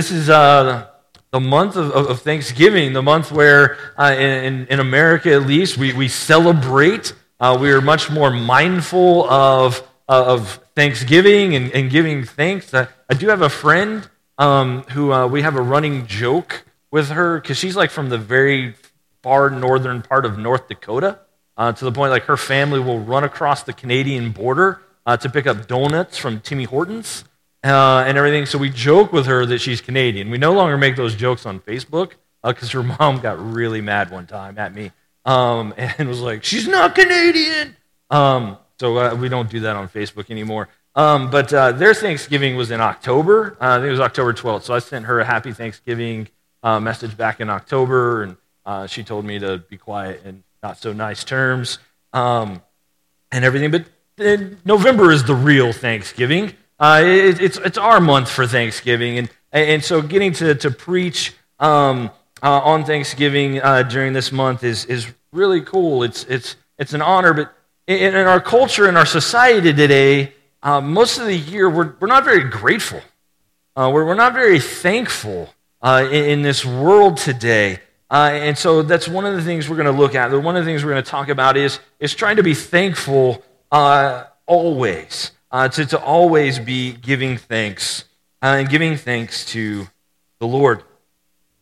This is uh, the month of, of, Thanksgiving, the month where, uh, in, in America at least, we, we celebrate. Uh, we are much more mindful of, of Thanksgiving and, and giving thanks. I, I do have a friend um, who uh, we have a running joke with her because she's like from the very far northern part of North Dakota uh, to the point like her family will run across the Canadian border uh, to pick up donuts from Timmy Hortons uh, and everything. So we joke with her that she's Canadian. We no longer make those jokes on Facebook because uh, her mom got really mad one time at me um, and was like, "She's not Canadian." Um, so uh, we don't do that on Facebook anymore. Um, but uh, their Thanksgiving was in October. Uh, I think it was October 12th. So I sent her a happy Thanksgiving uh, message back in October, and uh, she told me to be quiet and not so nice terms um, and everything. But November is the real Thanksgiving. Uh, it, it's, it's our month for Thanksgiving. And, and so getting to, to preach um, uh, on Thanksgiving uh, during this month is, is really cool. It's, it's, it's an honor. But in, in our culture, in our society today, uh, most of the year, we're, we're not very grateful. Uh, we're, we're not very thankful uh, in, in, this world today. And so that's one of the things we're going to look at. One of the things we're going to talk about is, is trying to be thankful always, uh, to, to always be giving thanks and giving thanks to the Lord.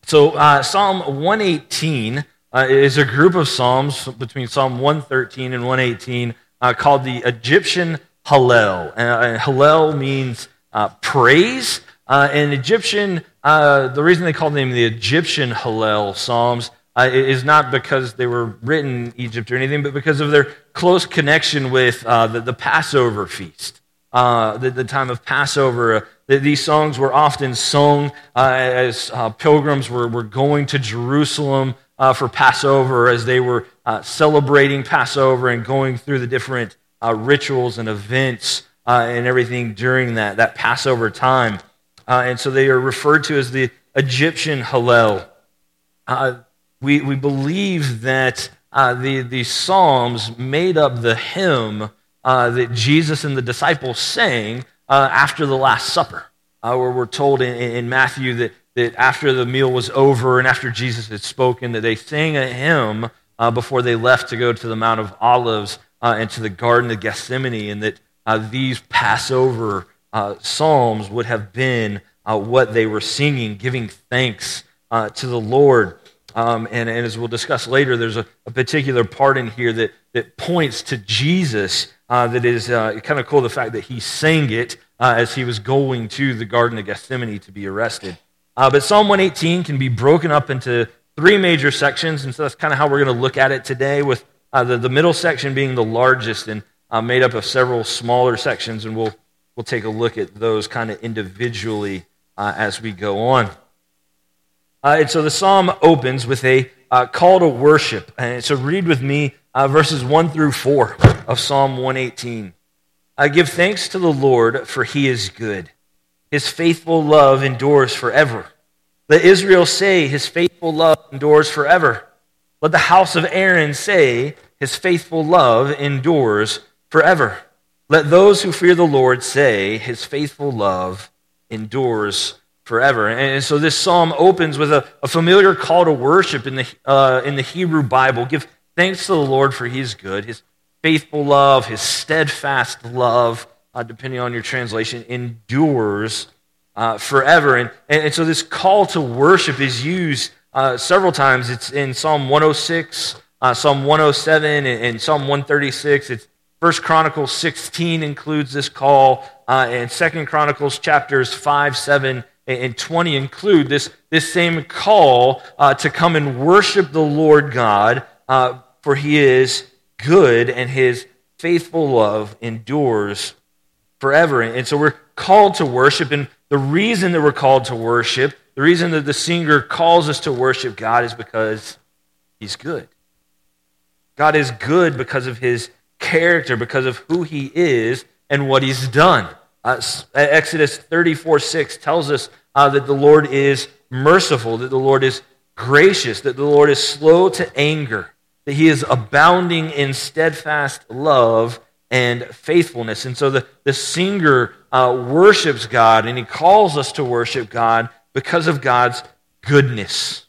So Psalm 118 is a group of psalms between Psalm 113 and 118 called the Egyptian Hallel. Uh, Hallel means uh, praise. Uh, in Egyptian, uh, the reason they called them the Egyptian Hallel Psalms uh, is not because they were written in Egypt or anything, but because of their close connection with uh, the, the, Passover feast. The, the, time of Passover, these songs were often sung as pilgrims were, were going to Jerusalem for Passover, as they were celebrating Passover and going through the different uh, rituals and events uh, and everything during that, that Passover time. Uh, and so they are referred to as the Egyptian Hallel. Uh, we, we believe that uh, the, the Psalms made up the hymn uh, that Jesus and the disciples sang after the Last Supper, where we're told in, in Matthew that, that after the meal was over and after Jesus had spoken, that they sang a hymn before they left to go to the Mount of Olives uh, and to the Garden of Gethsemane, and that uh, these Passover uh, psalms would have been uh, what they were singing, giving thanks uh, to the Lord. Um, and, and, as we'll discuss later, there's a, a, particular part in here that, that points to Jesus uh, that is kind of cool the fact that he sang it as he was going to the Garden of Gethsemane to be arrested. but Psalm 118 can be broken up into three major sections, and so that's kind of how we're going to look at it today with uh, the, the middle section being the largest and uh, made up of several smaller sections, and we'll, we'll take a look at those kind of individually uh, as we go on. Uh, and so the psalm opens with a uh, call to worship. And so read with me uh, verses 1 through 4 of Psalm 118. I give thanks to the Lord, for he is good. His faithful love endures forever. Let Israel say, His faithful love endures forever. Let the house of Aaron say, His faithful love endures forever. Let those who fear the Lord say, His faithful love endures forever. And so this psalm opens with a, a familiar call to worship in the, uh, in the Hebrew Bible. Give thanks to the Lord for He is good. His faithful love, His steadfast love, uh, depending on your translation, endures uh, forever. And, and, so this call to worship is used uh, several times. It's in Psalm 106, uh, Psalm 107, and, and, Psalm 136. It's First Chronicles 16 includes this call, uh, and Second Chronicles chapters 5, 7, and 20 include this, this same call uh, to come and worship the Lord God, uh, for he is good and his faithful love endures forever. And so we're called to worship, and the reason that we're called to worship the reason that the singer calls us to worship God is because He's good. God is good because of His character, because of who He is and what He's done. Uh, Exodus 34 6 tells us uh, that the Lord is merciful, that the Lord is gracious, that the Lord is slow to anger, that He is abounding in steadfast love and faithfulness. And so the, the singer uh, worships God and he calls us to worship God because of God's goodness,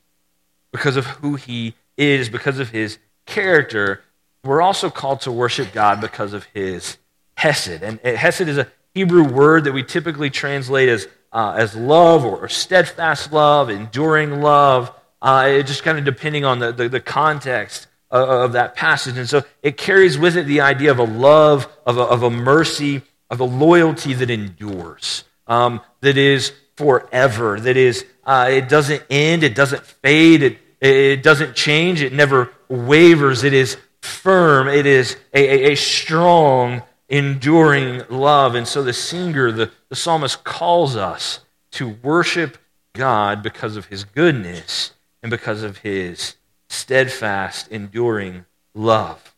because of who he is, because of his character. We're also called to worship God because of his hesed. And hesed is a Hebrew word that we typically translate as, uh, as love or, steadfast love, enduring love, uh, just kind of depending on the, the, the context of, that passage. And so it carries with it the idea of a love, of a, of a mercy, of a loyalty that endures, um, that is forever, that is, uh, it doesn't end, it doesn't fade, it, it doesn't change, it never wavers, it is firm, it is a, a, a strong, enduring love. And so the singer, the, the psalmist calls us to worship God because of his goodness and because of his steadfast, enduring love.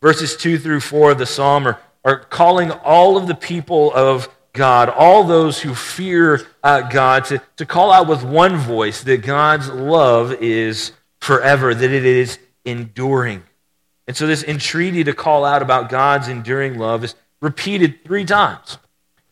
Verses 2 through 4 of the psalm are, are calling all of the people of God, all those who fear uh, God, to, to call out with one voice that God's love is forever, that it is enduring. And so, this entreaty to call out about God's enduring love is repeated three times.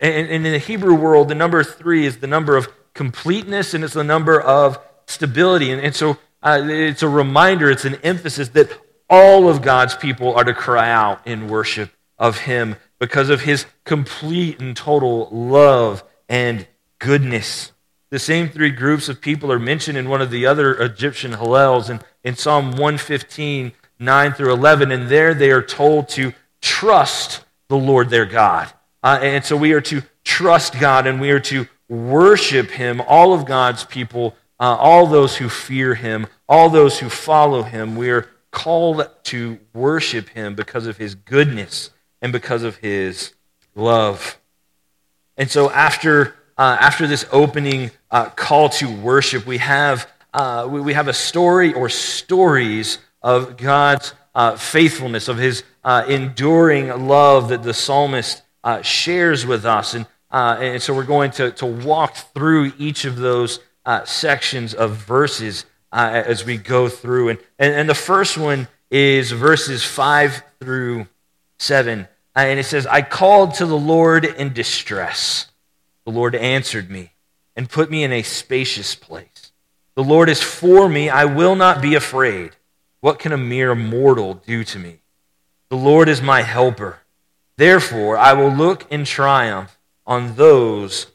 And, and in the Hebrew world, the number three is the number of completeness and it's the number of stability. And, and so, uh, it's a reminder, it's an emphasis that all of God's people are to cry out in worship of Him because of His complete and total love and goodness. The same three groups of people are mentioned in one of the other Egyptian Hallels in, in Psalm 115 9 through 11, and there they are told to trust the Lord their God. Uh, and so we are to trust God and we are to worship Him, all of God's people, uh, all those who fear Him, all those who follow Him. We are called to worship Him because of His goodness and because of His love. And so after, uh, after this opening uh, call to worship, we have, uh, we, we have a story or stories of God's uh, faithfulness, of his uh, enduring love that the psalmist uh, shares with us. And, and so we're going to, to walk through each of those sections of verses uh, as we go through. And, and, and, the first one is verses 5 through 7. and it says, I called to the Lord in distress. The Lord answered me and put me in a spacious place. The Lord is for me. I will not be afraid. What can a mere mortal do to me? The Lord is my helper. Therefore, I will look in triumph on those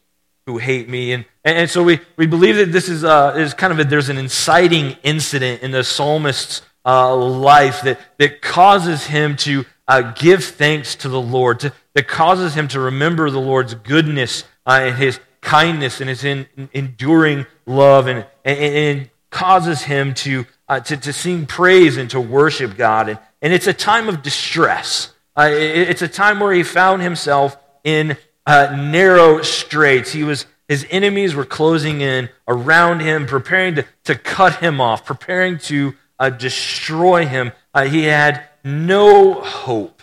who hate me. And, and, so we, we believe that this is, uh, is kind of a, there's an inciting incident in the psalmist's uh, life that, that causes him to uh, give thanks to the Lord, to, that causes him to remember the Lord's goodness uh, and his kindness and his in, enduring love, and, and, and causes him to uh, to, to sing praise and to worship God. And, and it's a time of distress. Uh, it, it's a time where he found himself in uh, narrow straits. He was, his enemies were closing in around him, preparing to, to cut him off, preparing to uh, destroy him. Uh, he had no hope,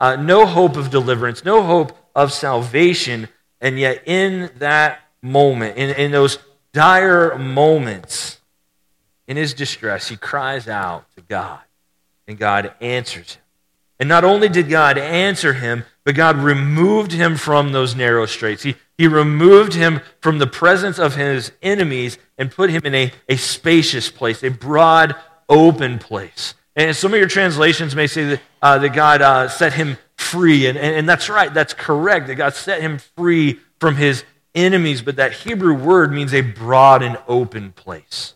uh, no hope of deliverance, no hope of salvation. And yet, in that moment, in, in those dire moments, in his distress, he cries out to God, and God answers him. And not only did God answer him, but God removed him from those narrow straits. He, he removed him from the presence of his enemies and put him in a, a spacious place, a broad, open place. And some of your translations may say that, uh, that God uh, set him free. And, and, and that's right, that's correct, that God set him free from his enemies. But that Hebrew word means a broad and open place.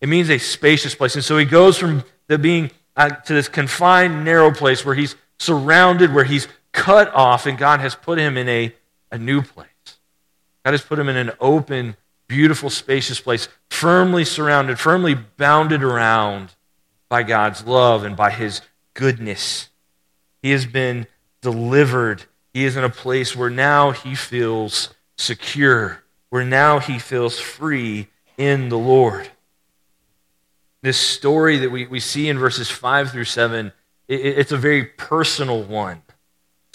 It means a spacious place. And so he goes from the being uh, to this confined, narrow place where he's surrounded, where he's cut off, and God has put him in a, a new place. God has put him in an open, beautiful, spacious place, firmly surrounded, firmly bounded around by God's love and by his goodness. He has been delivered. He is in a place where now he feels secure, where now he feels free in the Lord this story that we, we see in verses 5 through 7, it, it's a very personal one.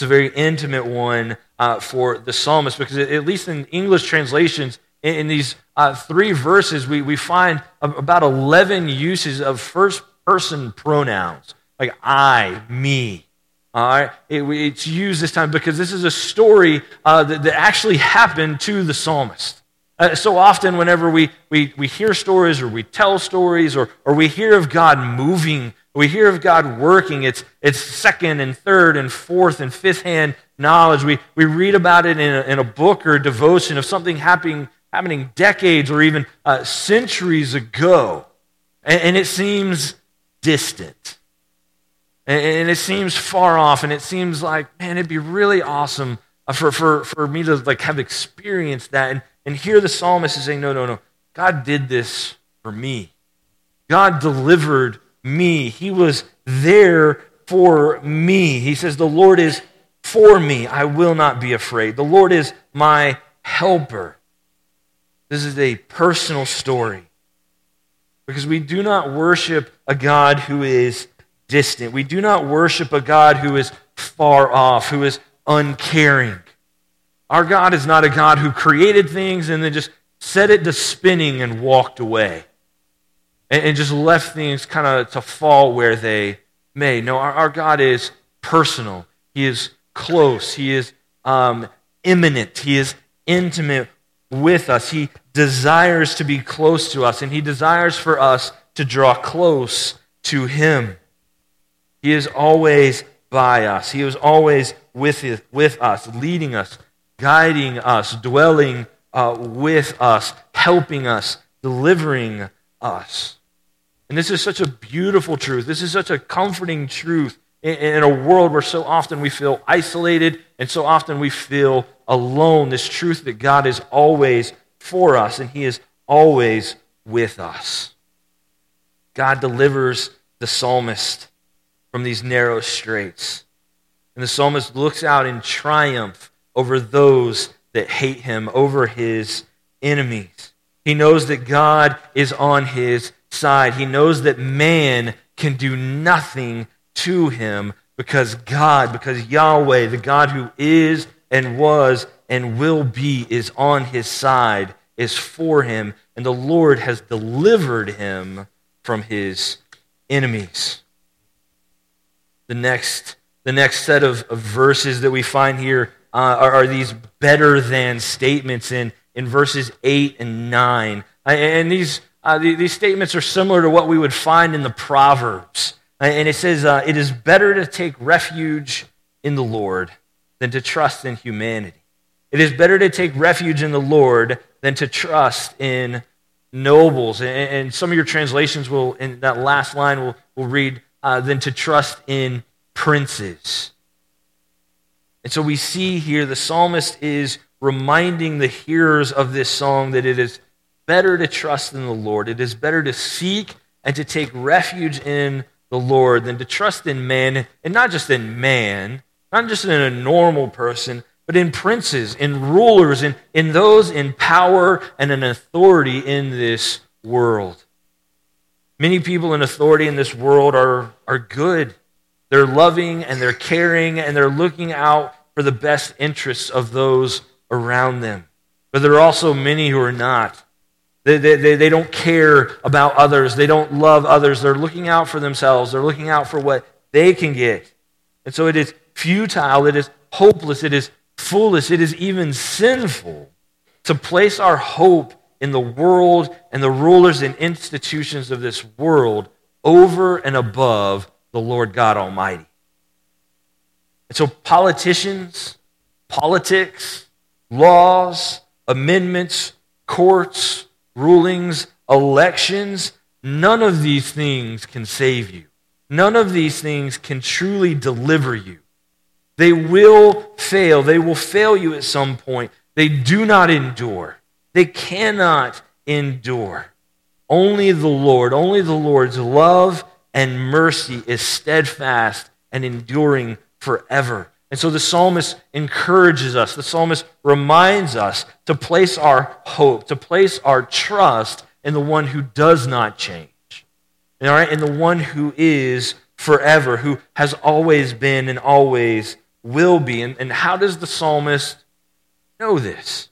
A very intimate one uh, for the psalmist because, at least in English translations, in, in these uh, three verses, we, we find about 11 uses of first person pronouns, like I, me. All right? It, it's used this time because this is a story uh, that, that actually happened to the psalmist. Uh, so often, whenever we, we, we hear stories or we tell stories or, or we hear of God moving, we hear of God working, it's, it's second and third and fourth and fifth hand knowledge. We, we read about it in a, in a book or a devotion of something happening, happening decades or even uh, centuries ago. And, and, it seems distant. And, and, it seems far off. And it seems like, man, it'd be really awesome uh, for, for, for me to like have experienced that. And, and here the psalmist is saying, no, no, no. God did this for me. God delivered me. He was there for me. He says, The Lord is for me. I will not be afraid. The Lord is my helper. This is a personal story because we do not worship a God who is distant. We do not worship a God who is far off, who is uncaring. Our God is not a God who created things and then just set it to spinning and walked away and, and just left things kind of to fall where they may. No, our, our, God is personal, He is close, He is um, immanent, He is intimate with us. He desires to be close to us, and He desires for us to draw close to Him. He is always by us. He is always with, with us, leading us, guiding us, dwelling uh, with us, helping us, delivering us. And this is such a beautiful truth. This is such a comforting truth in, in, a world where so often we feel isolated and so often we feel alone. This truth that God is always for us and He is always with us. God delivers the psalmist from these narrow straits. And the psalmist looks out in triumph over those that hate him, over his enemies. He knows that God is on his side. He knows that man can do nothing to him because God, because Yahweh, the God who is and was and will be, is on his side, is for him, and the Lord has delivered him from his enemies. The next the next set of, of verses that we find here uh, are, are, these better than statements in, in verses 8 and 9. Uh, and these, uh, these statements are similar to what we would find in the Proverbs. Uh, and it says, uh, It is better to take refuge in the Lord than to trust in humanity. It is better to take refuge in the Lord than to trust in nobles. And, and some of your translations will, in that last line, will, will read, uh, than to trust in princes. And so we see here the psalmist is reminding the hearers of this song that it is better to trust in the Lord. It is better to seek and to take refuge in the Lord than to trust in man, and not just in man, not just in a normal person, but in princes, in rulers, in, in those in power and in authority in this world. Many people in authority in this world are, are good. They're loving and they're caring and they're looking out for the best interests of those around them. But there are also many who are not. They, they, they don't care about others. They don't love others. They're looking out for themselves. They're looking out for what they can get. And so it is futile. It is hopeless. It is foolish. It is even sinful to place our hope in the world and the rulers and institutions of this world over and above the Lord God Almighty. And so, politicians, politics, laws, amendments, courts, rulings, elections, none of these things can save you. None of these things can truly deliver you. They will fail. They will fail you at some point. They do not endure. They cannot endure. Only the Lord, only the Lord's love and mercy is steadfast and enduring forever. And so the psalmist encourages us, the psalmist reminds us to place our hope, to place our trust in the one who does not change. All right, in the one who is forever, who has always been and always will be. And, and how does the psalmist know this?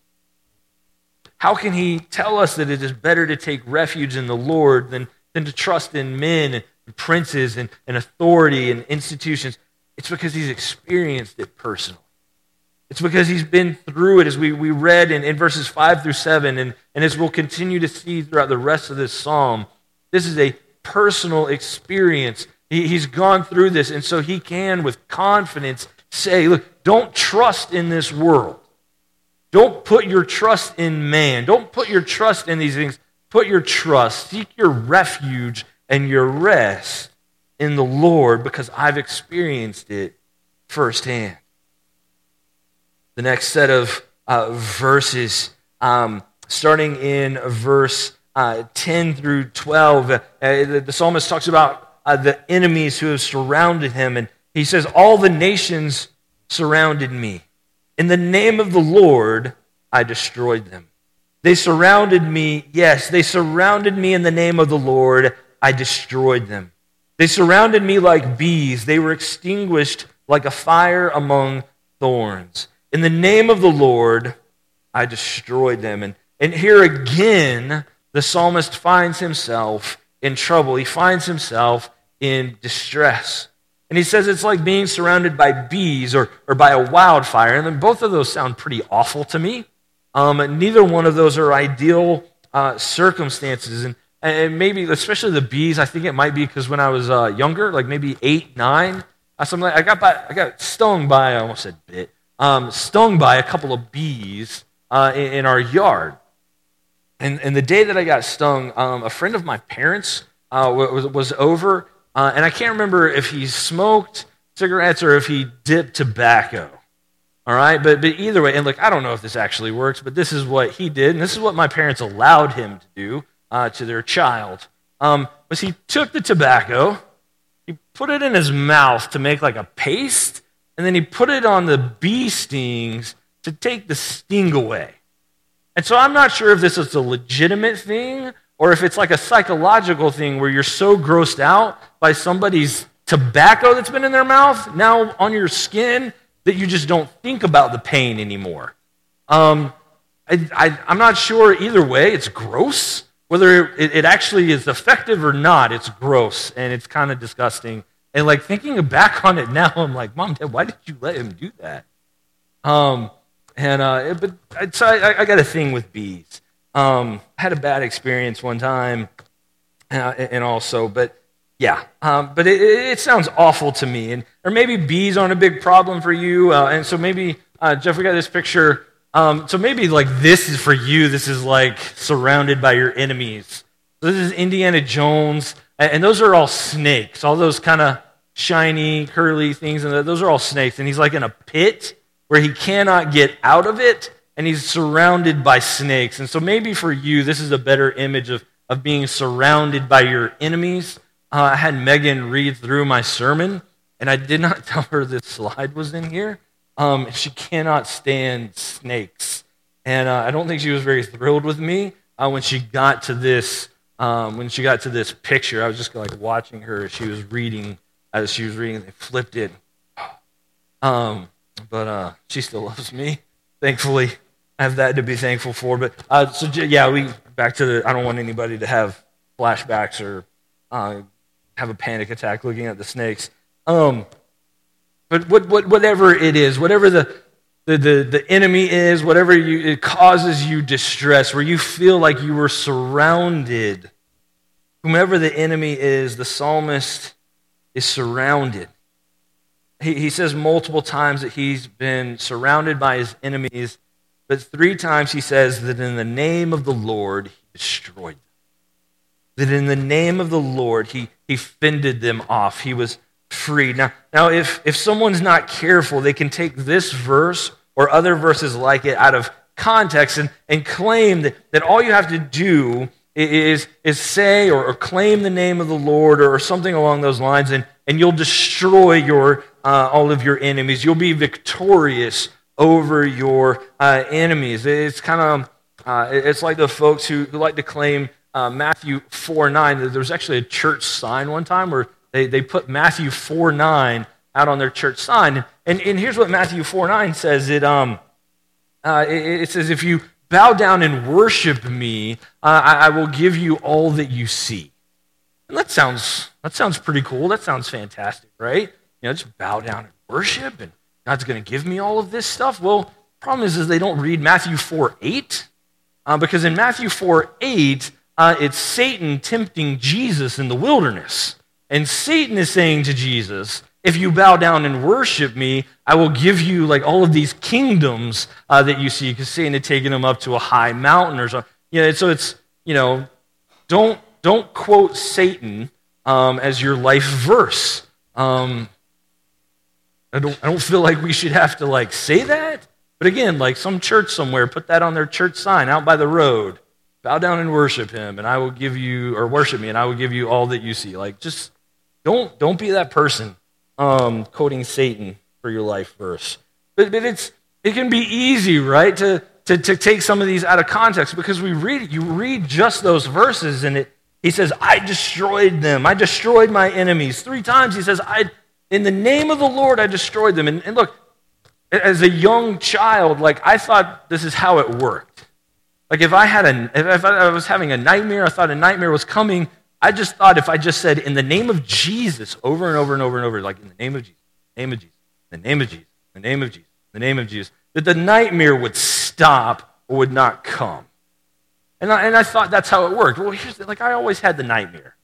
How can he tell us that it is better to take refuge in the Lord than, than to trust in men and princes and, and authority and institutions, it's because he's experienced it personally. It's because he's been through it, as we, we read in, in verses 5 through 7, and, and as we'll continue to see throughout the rest of this psalm. This is a personal experience. He, he's gone through this, and so he can, with confidence, say, Look, don't trust in this world. Don't put your trust in man. Don't put your trust in these things. Put your trust, seek your refuge and your rest in the Lord because I've experienced it firsthand. The next set of uh, verses, um, starting in verse uh, 10 through 12, uh, the, psalmist talks about uh, the enemies who have surrounded him. And he says, All the nations surrounded me. In the name of the Lord, I destroyed them. They surrounded me. Yes, they surrounded me in the name of the Lord. I destroyed them. They surrounded me like bees. They were extinguished like a fire among thorns. In the name of the Lord, I destroyed them. And, and here again, the psalmist finds himself in trouble. He finds himself in distress. And he says it's like being surrounded by bees or, or by a wildfire. And then both of those sound pretty awful to me. Um, neither one of those are ideal uh, circumstances. And, and maybe, especially the bees, I think it might be because when I was uh, younger, like maybe eight, nine, something like, I got by, I got stung by, I almost said bit, um, stung by a couple of bees uh, in, in, our yard. And, and the day that I got stung, um, a friend of my parents uh, was, was over, uh, and I can't remember if he smoked cigarettes or if he dipped tobacco. All right, but, but either way, and look, I don't know if this actually works, but this is what he did, and this is what my parents allowed him to do uh, to their child. Um, was he took the tobacco, he put it in his mouth to make like a paste, and then he put it on the bee stings to take the sting away. And so I'm not sure if this is a legitimate thing or if it's like a psychological thing where you're so grossed out by somebody's tobacco that's been in their mouth now on your skin that you just don't think about the pain anymore. Um, I, am not sure either way. It's gross. Whether it, actually is effective or not, it's gross and it's kind of disgusting. And like thinking back on it now, I'm like, Mom, Dad, why did you let him do that? Um, and uh, but so I, I, got a thing with bees. Um, I had a bad experience one time, uh, and also, but yeah, um, but it, it, sounds awful to me. And, or maybe bees aren't a big problem for you. Uh, and so maybe, uh, Jeff, we got this picture. Um, so maybe like this is for you. This is like surrounded by your enemies. So this is Indiana Jones. And, those are all snakes, all those kind of shiny, curly things. And those are all snakes. And he's like in a pit where he cannot get out of it. And he's surrounded by snakes. And so maybe for you, this is a better image of, of being surrounded by your enemies uh, I had Megan read through my sermon, and I did not tell her this slide was in here. Um, she cannot stand snakes. And uh, I don't think she was very thrilled with me uh, when she got to this. Um, when she got to this picture, I was just like watching her she was reading. As she was reading, they flipped it. Um, but uh, she still loves me, thankfully. I have that to be thankful for. But uh, so yeah, we back to the. I don't want anybody to have flashbacks or uh, have a panic attack looking at the snakes. Um, but what, what, whatever it is, whatever the, the, the, the enemy is, whatever you, it causes you distress, where you feel like you were surrounded, whomever the enemy is, the psalmist is surrounded. He, he says multiple times that he's been surrounded by his enemies, but three times he says that in the name of the Lord, he destroyed them that in the name of the Lord, he, he fended them off. He was free. Now, now if, if someone's not careful, they can take this verse or other verses like it out of context and, and claim that, that all you have to do is, is say or, or claim the name of the Lord or, or something along those lines, and, and you'll destroy your, uh, all of your enemies. You'll be victorious over your uh, enemies. It's kind of uh, it's like the folks who, who like to claim uh, Matthew 4 9. There was actually a church sign one time where they, they put Matthew 4 9 out on their church sign. And, and here's what Matthew 4 9 says it, um, uh, it, it, says, If you bow down and worship me, uh, I, I will give you all that you see. And that sounds, that sounds pretty cool. That sounds fantastic, right? You know, just bow down and worship and God's going to give me all of this stuff? Well, problem is, is they don't read Matthew 4 8. Uh, because in Matthew 4 8, uh, it's Satan tempting Jesus in the wilderness. And Satan is saying to Jesus, if you bow down and worship me, I will give you like all of these kingdoms uh, that you see. Because Satan had taken him up to a high mountain or something. You know, so it's, you know, don't, don't quote Satan um, as your life verse. Um, I, don't, I don't feel like we should have to like say that. But again, like some church somewhere, put that on their church sign out by the road. Bow down and worship him, and I will give you, or worship me, and I will give you all that you see. Like, just don't, don't be that person um, quoting Satan for your life verse. But, but it's, it can be easy, right, to, to, to take some of these out of context because we read, you read just those verses, and it, he says, I destroyed them. I destroyed my enemies. Three times he says, I, in the name of the Lord, I destroyed them. And, and look, as a young child, like I thought this is how it worked. Like if I had a, if I was having a nightmare, I thought a nightmare was coming. I just thought if I just said in the name of Jesus over and over and over and over, like in the name of Jesus, name of Jesus, the name of Jesus, the name of Jesus, the name of Jesus, that the nightmare would stop or would not come. And I, and I thought that's how it worked. Well, here's the, like I always had the nightmare.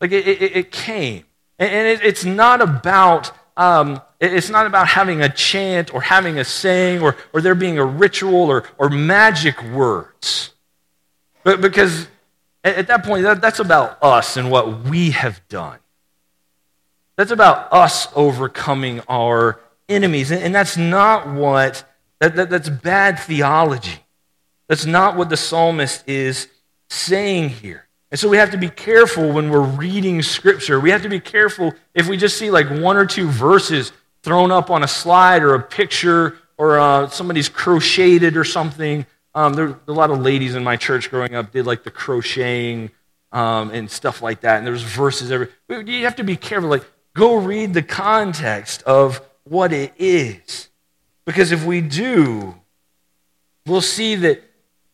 Like it, it, it came. And, and it, it's not about um, it's not about having a chant or having a saying or, or there being a ritual or, or magic words. But because at, at that point, that, that's about us and what we have done. That's about us overcoming our enemies. And, and that's not what, that, that, that's bad theology. That's not what the psalmist is saying here. And so we have to be careful when we're reading scripture. We have to be careful if we just see like one or two verses thrown up on a slide or a picture or uh, somebody's crocheted or something. Um, there a lot of ladies in my church growing up did like the crocheting um, and stuff like that. And there's verses every. You have to be careful. Like, go read the context of what it is, because if we do, we'll see that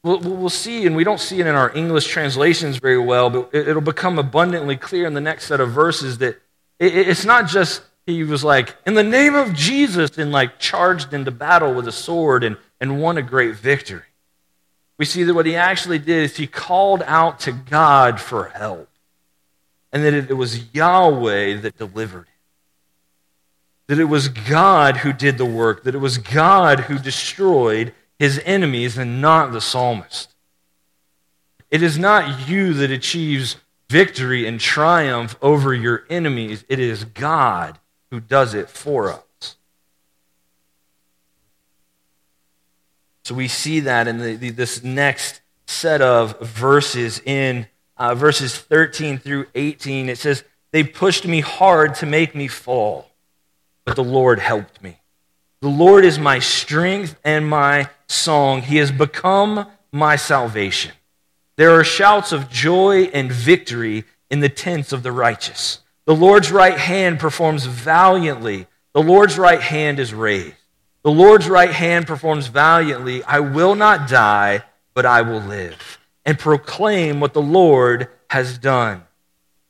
We'll, we'll see, and we don't see it in our English translations very well, but it, will become abundantly clear in the next set of verses that it, it's not just he was like, in the name of Jesus, and like charged into battle with a sword and, and won a great victory. We see that what he actually did is he called out to God for help, and that it, was Yahweh that delivered him. That it was God who did the work, that it was God who destroyed his enemies and not the psalmist. It is not you that achieves victory and triumph over your enemies, it is God who does it for us. So we see that in the, the, this next set of verses in uh, verses 13 through 18. It says, They pushed me hard to make me fall, but the Lord helped me. The Lord is my strength and my song. He has become my salvation. There are shouts of joy and victory in the tents of the righteous. The Lord's right hand performs valiantly. The Lord's right hand is raised. The Lord's right hand performs valiantly. I will not die, but I will live and proclaim what the Lord has done.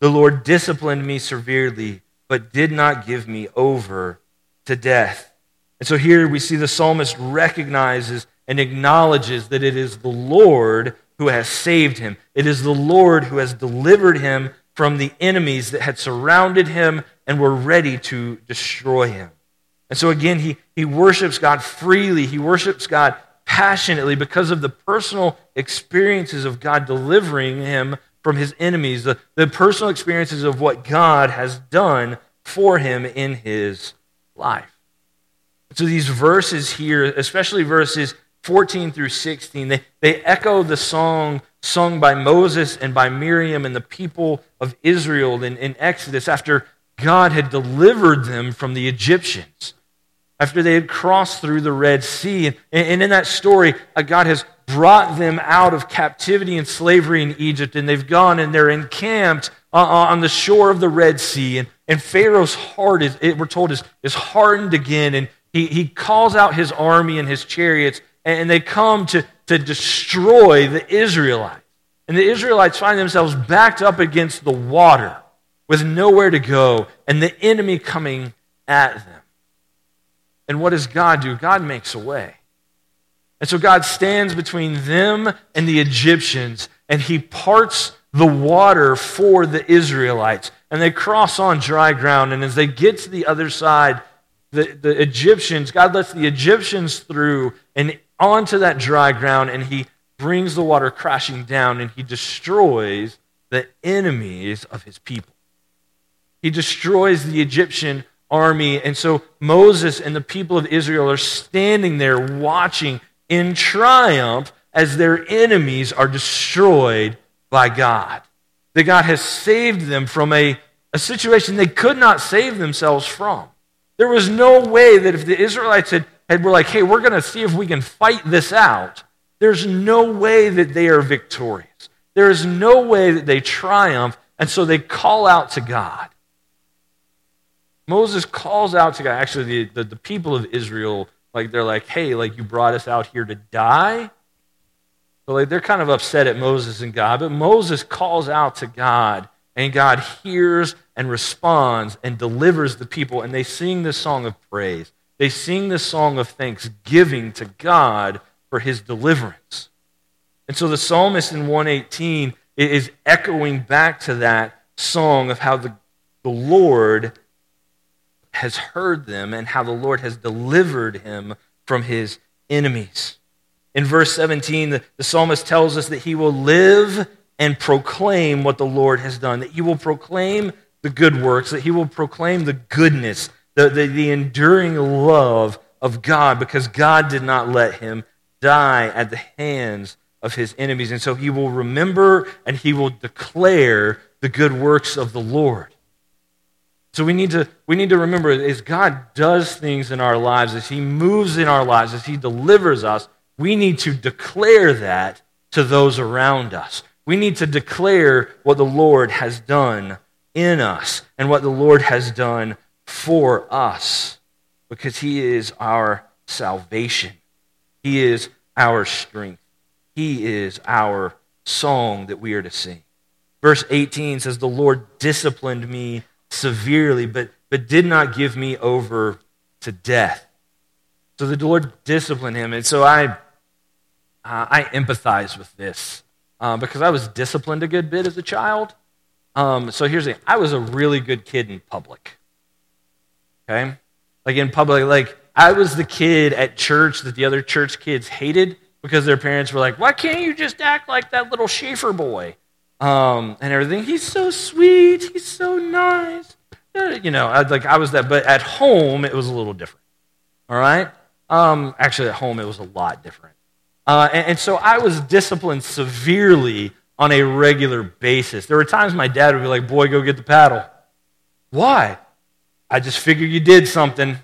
The Lord disciplined me severely, but did not give me over to death. And so here we see the psalmist recognizes and acknowledges that it is the Lord who has saved him. It is the Lord who has delivered him from the enemies that had surrounded him and were ready to destroy him. And so again, he, he worships God freely. He worships God passionately because of the personal experiences of God delivering him from his enemies, the, the personal experiences of what God has done for him in his life. So these verses here, especially verses 14 through 16, they, they echo the song sung by Moses and by Miriam and the people of Israel in, in Exodus after God had delivered them from the Egyptians, after they had crossed through the Red Sea. And, and in that story, uh, God has brought them out of captivity and slavery in Egypt, and they've gone and they're encamped uh, uh on the shore of the Red Sea. And, and Pharaoh's heart, is, we're told, is, is hardened again. And he, he calls out his army and his chariots, and they come to, to destroy the Israelites. And the Israelites find themselves backed up against the water with nowhere to go, and the enemy coming at them. And what does God do? God makes a way. And so God stands between them and the Egyptians, and he parts the water for the Israelites. And they cross on dry ground. And as they get to the other side, the, the Egyptians, God lets the Egyptians through and onto that dry ground, and he brings the water crashing down, and he destroys the enemies of his people. He destroys the Egyptian army. And so Moses and the people of Israel are standing there watching in triumph as their enemies are destroyed by God. That God has saved them from a, a situation they could not save themselves from. There was no way that if the Israelites had, had were like, hey, we're going to see if we can fight this out, there's no way that they are victorious. There is no way that they triumph, and so they call out to God. Moses calls out to God. Actually, the, the, the, people of Israel, like they're like, hey, like you brought us out here to die. So like they're kind of upset at Moses and God, but Moses calls out to God, and God hears and responds and delivers the people, and they sing this song of praise. They sing this song of thanksgiving to God for his deliverance. And so the psalmist in 118 is echoing back to that song of how the, the Lord has heard them and how the Lord has delivered him from his enemies. In verse 17, the, the psalmist tells us that he will live and proclaim what the Lord has done, that he will proclaim the good works, that he will proclaim the goodness, the, the, the enduring love of God, because God did not let him die at the hands of his enemies. And so he will remember and he will declare the good works of the Lord. So we need to, we need to remember as God does things in our lives, as He moves in our lives, as He delivers us, we need to declare that to those around us. We need to declare what the Lord has done in us and what the Lord has done for us because He is our salvation. He is our strength. He is our song that we are to sing. Verse 18 says, The Lord disciplined me severely, but, but did not give me over to death. So the Lord disciplined him. And so I, uh, I empathize with this uh, because I was disciplined a good bit as a child. Um, so here's the thing I was a really good kid in public. Okay? Like in public, like I was the kid at church that the other church kids hated because their parents were like, why can't you just act like that little Schaefer boy? Um, and everything. He's so sweet. He's so nice. You know, I, like I was that, but at home it was a little different. All right. Um, actually, at home it was a lot different. Uh, and, and so I was disciplined severely on a regular basis. There were times my dad would be like, "Boy, go get the paddle." Why? I just figured you did something.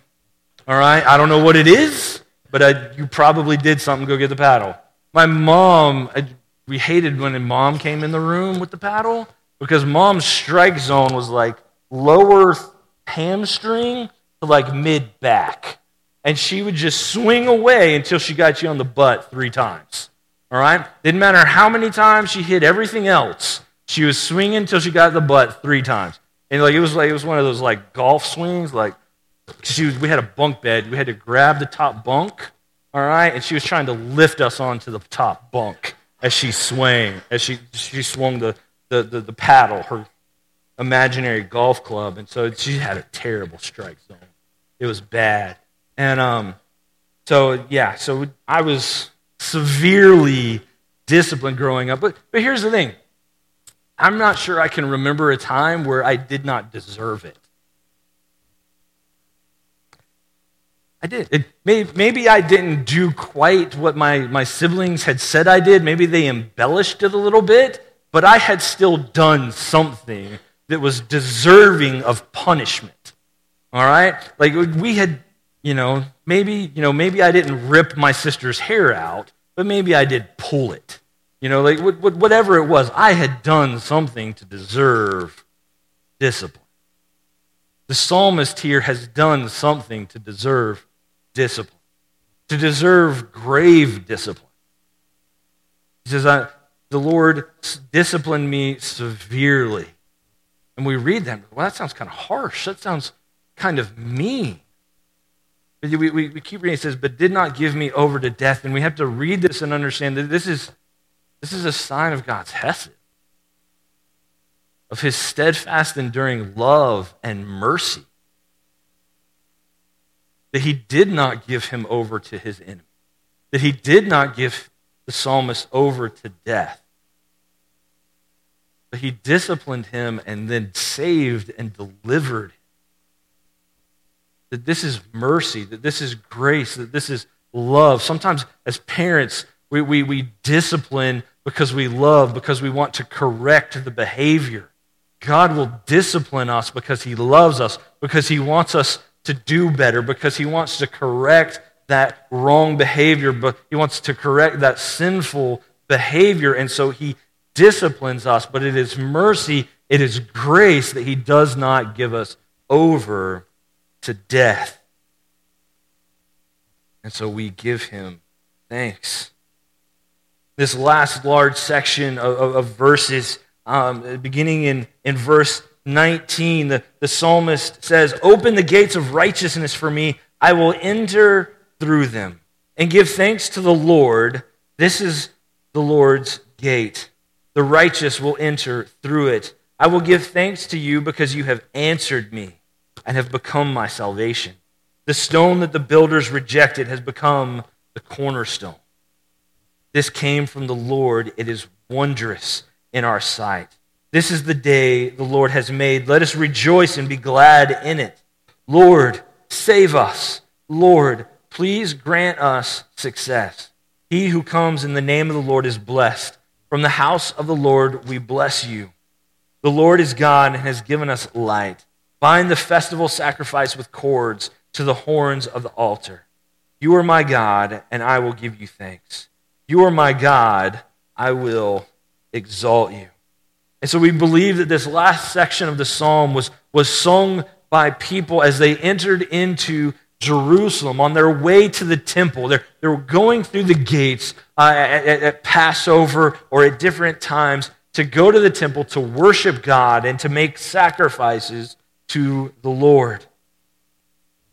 All right. I don't know what it is, but I, you probably did something. Go get the paddle. My mom, we hated when mom came in the room with the paddle because mom's strike zone was like lower hamstring to like mid back. And she would just swing away until she got you on the butt three times. All right? Didn't matter how many times she hit everything else. She was swinging until she got the butt three times. And like it was like it was one of those like golf swings. Like she was, we had a bunk bed. We had to grab the top bunk. All right, and she was trying to lift us onto the top bunk as she swung, as she, she swung the, the, the, the paddle, her imaginary golf club. And so she had a terrible strike zone. It was bad. And um, so, yeah, so I was severely disciplined growing up. But, but here's the thing I'm not sure I can remember a time where I did not deserve it. I did. It, maybe, maybe I didn't do quite what my, my siblings had said I did. Maybe they embellished it a little bit, but I had still done something that was deserving of punishment. All right? Like we had, you know, maybe, you know, maybe I didn't rip my sister's hair out, but maybe I did pull it. You know, like whatever it was, I had done something to deserve discipline. The psalmist here has done something to deserve discipline, to deserve grave discipline. He says, The Lord disciplined me severely. And we read that, well, that sounds kind of harsh. That sounds kind of mean. But we, we, we keep reading, it says, but did not give me over to death. And we have to read this and understand that this is, this is a sign of God's hesed, of his steadfast, enduring love and mercy. That he did not give him over to his enemy, that he did not give the psalmist over to death. But he disciplined him and then saved and delivered him. that this is mercy, that this is grace, that this is love. Sometimes as parents, we, we, we discipline because we love, because we want to correct the behavior. God will discipline us because He loves us, because He wants us to do better, because He wants to correct that wrong behavior, but He wants to correct that sinful behavior. And so He disciplines us, but it is mercy, it is grace that He does not give us over to death. And so we give him thanks. This last large section of, of, of verses, um, beginning in, in verse 19, the, the psalmist says, Open the gates of righteousness for me. I will enter through them and give thanks to the Lord. This is the Lord's gate. The righteous will enter through it. I will give thanks to you because you have answered me and have become my salvation. The stone that the builders rejected has become the cornerstone. This came from the Lord. It is wondrous in our sight. This is the day the Lord has made. Let us rejoice and be glad in it. Lord, save us. Lord, please grant us success. He who comes in the name of the Lord is blessed. From the house of the Lord we bless you. The Lord is God and has given us light. Bind the festival sacrifice with cords to the horns of the altar. You are my God, and I will give you thanks. You are my God, I will exalt you. And so we believe that this last section of the psalm was, was sung by people as they entered into Jerusalem on their way to the temple. They're, they were going through the gates uh, at, at Passover or at different times to go to the temple to worship God and to make sacrifices to the Lord,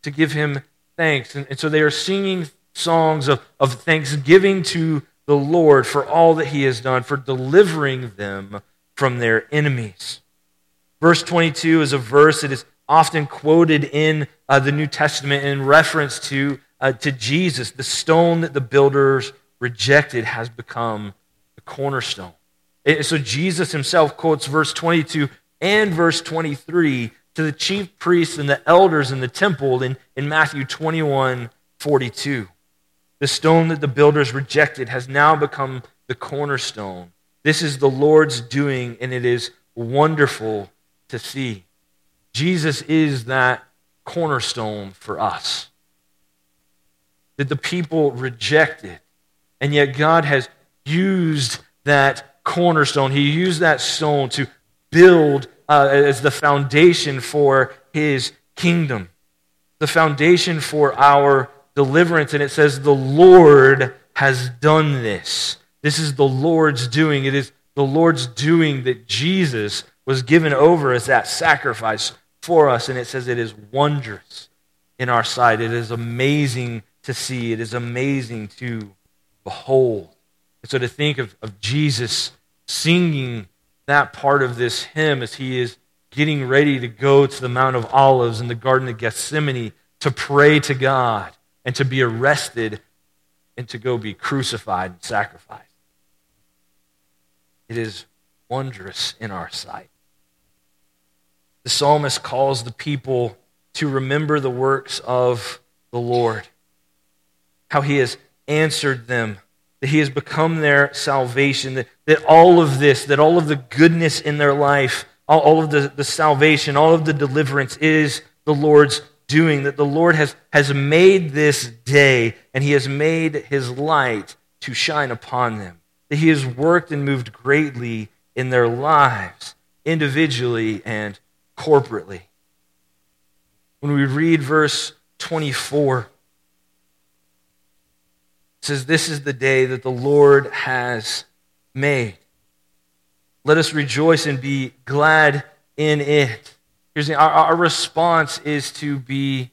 to give him thanks. And, and so they are singing songs of, of thanksgiving to the Lord for all that he has done, for delivering them from their enemies. Verse 22 is a verse that is often quoted in uh, the New Testament in reference to, uh, to Jesus. The stone that the builders rejected has become the cornerstone. And so Jesus himself quotes verse 22 and verse 23 to the chief priests and the elders in the temple in, in Matthew 21 42. The stone that the builders rejected has now become the cornerstone. This is the Lord's doing, and it is wonderful to see. Jesus is that cornerstone for us. That the people rejected, and yet God has used that cornerstone. He used that stone to build uh, as the foundation for his kingdom, the foundation for our deliverance. And it says, The Lord has done this. This is the Lord's doing. It is the Lord's doing that Jesus was given over as that sacrifice for us. And it says it is wondrous in our sight. It is amazing to see. It is amazing to behold. And so to think of, of Jesus singing that part of this hymn as he is getting ready to go to the Mount of Olives in the Garden of Gethsemane to pray to God and to be arrested and to go be crucified and sacrificed. It is wondrous in our sight. The psalmist calls the people to remember the works of the Lord, how he has answered them that he has become their salvation, that, that all of this, that all of the goodness in their life, all, all of the, the salvation, all of the deliverance is the Lord's doing, that the Lord has, has made this day and he has made his light to shine upon them, that he has worked and moved greatly in their lives, individually and corporately. When we read verse 24, says, This is the day that the Lord has made. Let us rejoice and be glad in it. Here's the, our, our response is to be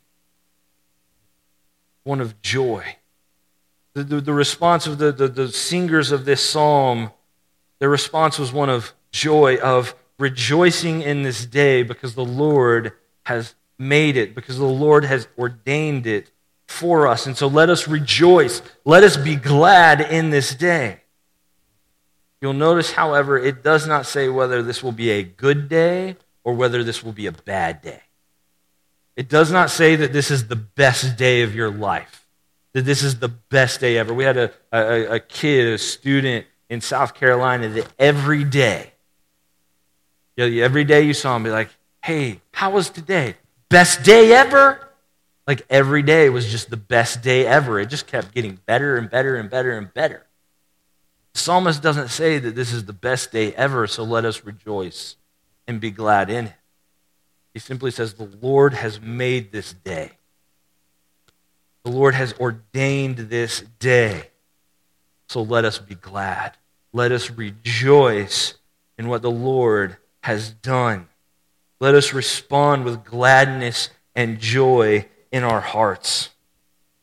one of joy. The, the, the response of the, the, the singers of this psalm, their response was one of joy, of rejoicing in this day because the Lord has made it, because the Lord has ordained it for us. And so let us rejoice. Let us be glad in this day. You'll notice, however, it does not say whether this will be a good day or whether this will be a bad day. It does not say that this is the best day of your life, that this is the best day ever. We had a, a, a kid, a student in South Carolina that every day, you know, every day you saw him be like, hey, how was today? Best day ever? Like every day was just the best day ever. It just kept getting better and better and better and better. The psalmist doesn't say that this is the best day ever, so let us rejoice and be glad in it. He simply says, The Lord has made this day. The Lord has ordained this day. So let us be glad. Let us rejoice in what the Lord has done. Let us respond with gladness and joy in our hearts.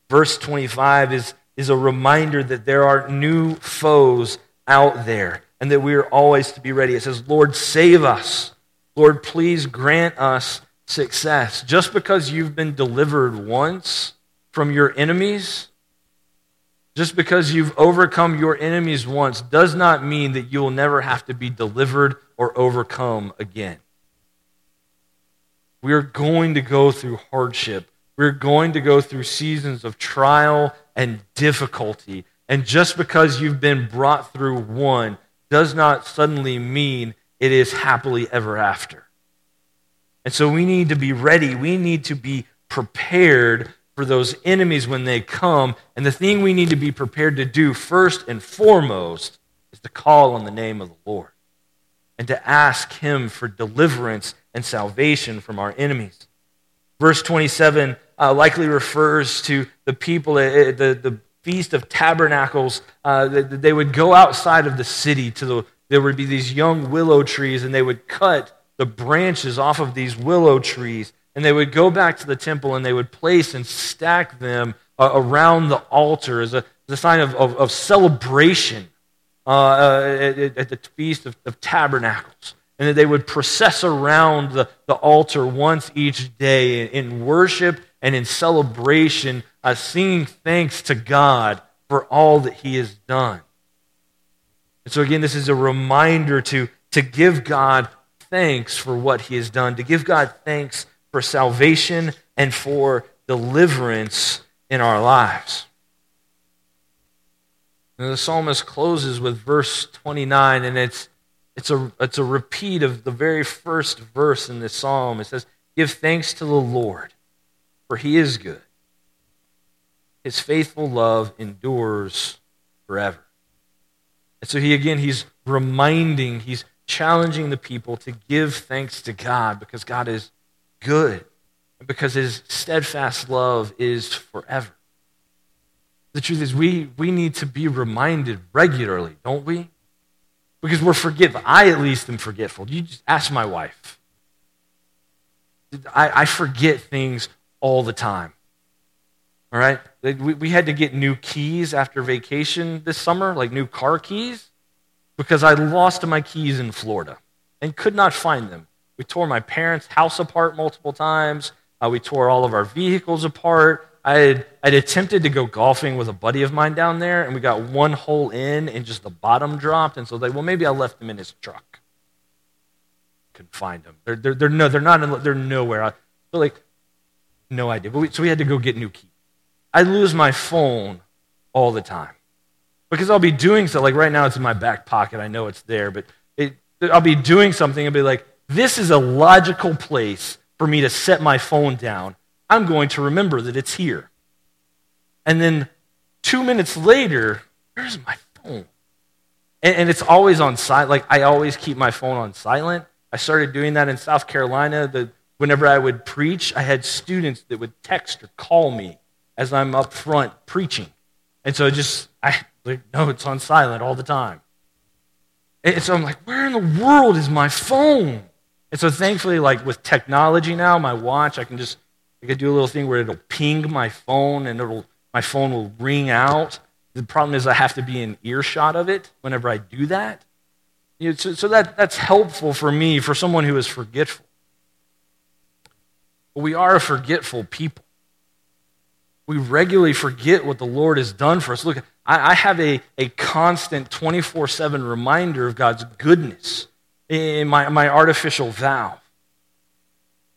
Verse 25 is is a reminder that there are new foes out there and that we are always to be ready. It says, Lord, save us. Lord, please grant us success. Just because you've been delivered once from your enemies, just because you've overcome your enemies once, does not mean that you will never have to be delivered or overcome again. We are going to go through hardship. We're going to go through seasons of trial and difficulty. And just because you've been brought through one does not suddenly mean it is happily ever after. And so we need to be ready. We need to be prepared for those enemies when they come. And the thing we need to be prepared to do first and foremost is to call on the name of the Lord and to ask Him for deliverance and salvation from our enemies. Verse 27 uh, likely refers to the people at uh, uh, the, the Feast of Tabernacles. Uh, they would go outside of the city to the, there would be these young willow trees, and they would cut the branches off of these willow trees, and they would go back to the temple and they would place and stack them uh, around the altar as a, as a sign of, of, of celebration uh, uh at, at, the Feast of, of Tabernacles and that they would process around the, the altar once each day in worship and in celebration, uh, singing thanks to God for all that He has done. And so, again, this is a reminder to, to give God thanks for what He has done, to give God thanks for salvation and for deliverance in our lives. And the psalmist closes with verse 29, and it's, it's, a, it's a repeat of the very first verse in this psalm. It says, Give thanks to the Lord for he is good. His faithful love endures forever. And so he again, he's reminding, he's challenging the people to give thanks to God because God is good because his steadfast love is forever. The truth is, we, we need to be reminded regularly, don't we? Because we're forgetful. I, at least, am forgetful. You just ask my wife. I, I forget things all the time. All right? We, we had to get new keys after vacation this summer, like new car keys, because I lost my keys in Florida and could not find them. We tore my parents' house apart multiple times. Uh, we tore all of our vehicles apart. I had, I'd attempted to go golfing with a buddy of mine down there, and we got one hole in, and just the bottom dropped. And so they, well, maybe I left them in his truck. Couldn't find them. They're, they're, they're, no, they're not. In, they're nowhere. I feel like no idea. But we, so we had to go get new keys. I lose my phone all the time because I'll be doing so. Like right now, it's in my back pocket. I know it's there, but it, I'll be doing something and be like, this is a logical place for me to set my phone down. I'm going to remember that it's here. And then two minutes later, where's my phone? And, and it's always on silent. Like I always keep my phone on silent. I started doing that in South Carolina. The whenever I would preach, I had students that would text or call me as I'm up front preaching. And so just, I, like, no, it's on silent all the time. And so I'm like, where in the world is my phone? And so thankfully, like with technology now, my watch, I can just I could do a little thing where it'll ping my phone and it'll, my phone will ring out. The problem is I have to be in earshot of it whenever I do that. You know, so, so that, that's helpful for me, for someone who is forgetful. But we are a forgetful people. We regularly forget what the Lord has done for us. Look, I, I have a, a constant 24 7 reminder of God's goodness in my, my artificial valve.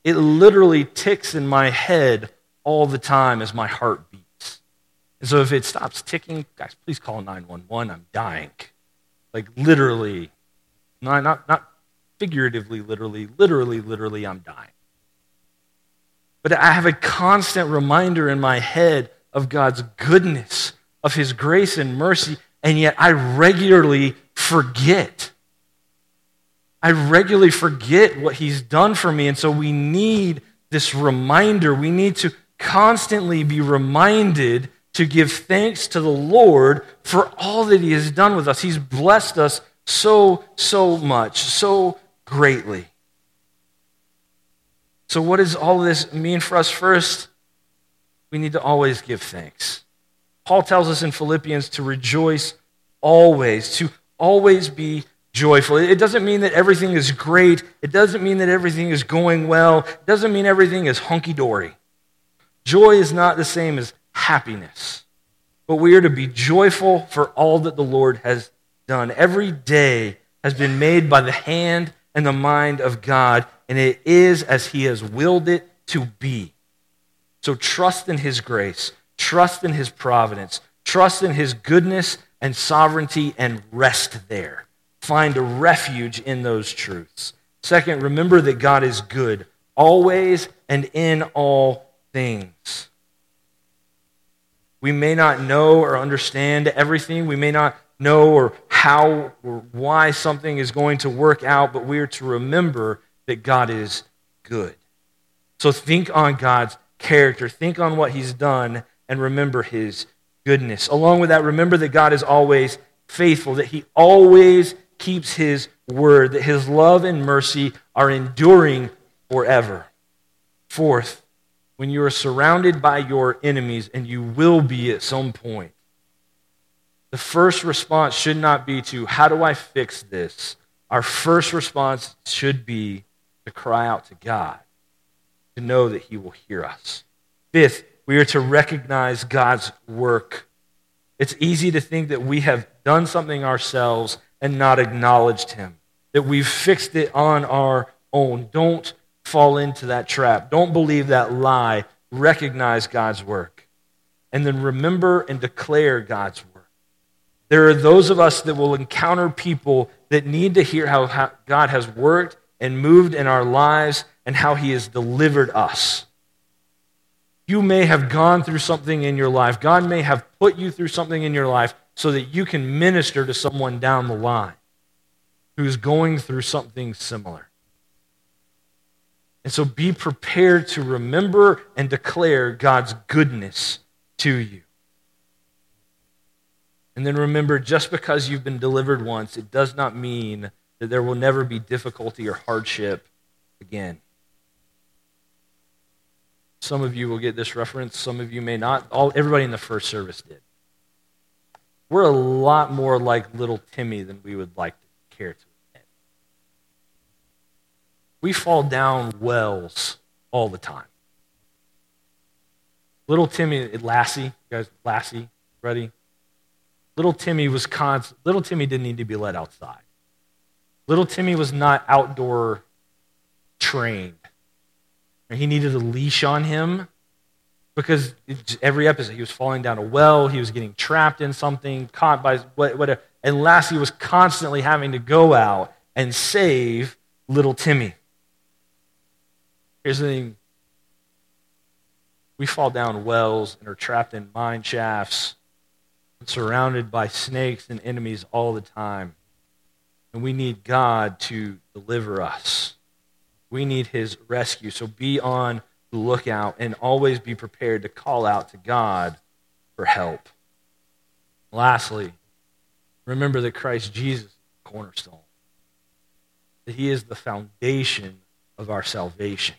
It literally ticks in my head all the time as my heart beats. And so if it stops ticking, guys, please call 911. I'm dying. Like literally, not, not, not figuratively, literally, literally, literally, I'm dying. But I have a constant reminder in my head of God's goodness, of His grace and mercy, and yet I regularly forget. I regularly forget what He's done for me. And so we need this reminder. We need to constantly be reminded to give thanks to the Lord for all that He has done with us. He's blessed us so, so much, so greatly. So, what does all of this mean for us? First, we need to always give thanks. Paul tells us in Philippians to rejoice always, to always be joyful. It doesn't mean that everything is great. It doesn't mean that everything is going well. It doesn't mean everything is hunky dory. Joy is not the same as happiness, but we are to be joyful for all that the Lord has done. Every day has been made by the hand and the mind of God, and it is as He has willed it to be. So trust in His grace, trust in His providence, trust in His goodness and sovereignty, and rest there. Find a refuge in those truths. Second, remember that God is good, always and in all things. We may not know or understand everything. We may not know or how or why something is going to work out, but we are to remember that God is good. So think on God's character, think on what He's done, and remember His goodness. Along with that, remember that God is always faithful, that He always keeps His word, that His love and mercy are enduring forever. Fourth, when you are surrounded by your enemies, and you will be at some point, the first response should not be to, how do I fix this? Our first response should be to cry out to God, to know that He will hear us. Fifth, we are to recognize God's work. It's easy to think that we have done something ourselves and not acknowledged Him, that we've fixed it on our own. Don't fall into that trap. Don't believe that lie. Recognize God's work. And then remember and declare God's work. There are those of us that will encounter people that need to hear how, God has worked and moved in our lives and how he has delivered us. You may have gone through something in your life. God may have put you through something in your life so that you can minister to someone down the line who's going through something similar. And so be prepared to remember and declare God's goodness to you. And then remember, just because you've been delivered once, it does not mean that there will never be difficulty or hardship again. Some of you will get this reference, some of you may not. All, everybody in the first service did. We're a lot more like little Timmy than we would like to care to admit. We fall down wells all the time. Little Timmy, Lassie, you guys, Lassie, ready? Little Timmy was const- little Timmy didn't need to be let outside. Little Timmy was not outdoor trained. He needed a leash on him because every episode he was falling down a well, he was getting trapped in something, caught by whatever. And Lassie was constantly having to go out and save little Timmy. Here's the thing we fall down wells and are trapped in mine shafts surrounded by snakes and enemies all the time. And we need God to deliver us. We need his rescue. So be on the lookout and always be prepared to call out to God for help. Lastly, remember that Christ Jesus is the cornerstone, that he is the foundation of our salvation.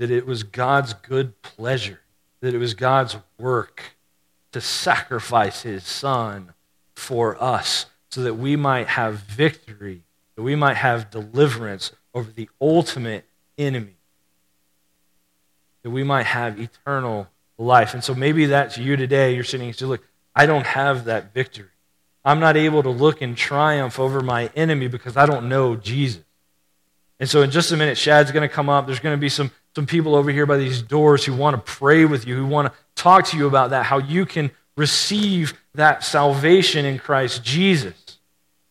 that it was God's good pleasure, that it was God's work to sacrifice his son for us so that we might have victory, that we might have deliverance over the ultimate enemy, that we might have eternal life. And so maybe that's you today. You're sitting and say, Look, I don't have that victory. I'm not able to look in triumph over my enemy because I don't know Jesus. And so, in just a minute, Shad's going to come up. There's going to be some, some people over here by these doors who want to pray with you, who want to talk to you about that, how you can receive that salvation in Christ Jesus.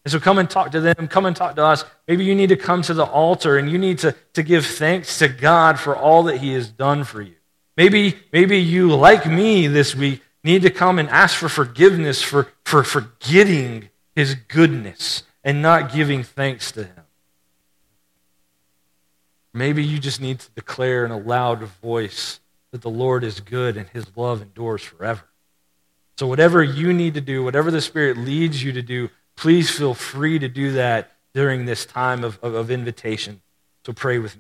And so, come and talk to them. Come and talk to us. Maybe you need to come to the altar and you need to, to give thanks to God for all that He has done for you. Maybe, maybe you, like me this week, need to come and ask for forgiveness for, for forgetting his goodness and not giving thanks to him. Maybe you just need to declare in a loud voice that the Lord is good and his love endures forever. So, whatever you need to do, whatever the Spirit leads you to do, please feel free to do that during this time of, of, of invitation. So, pray with me.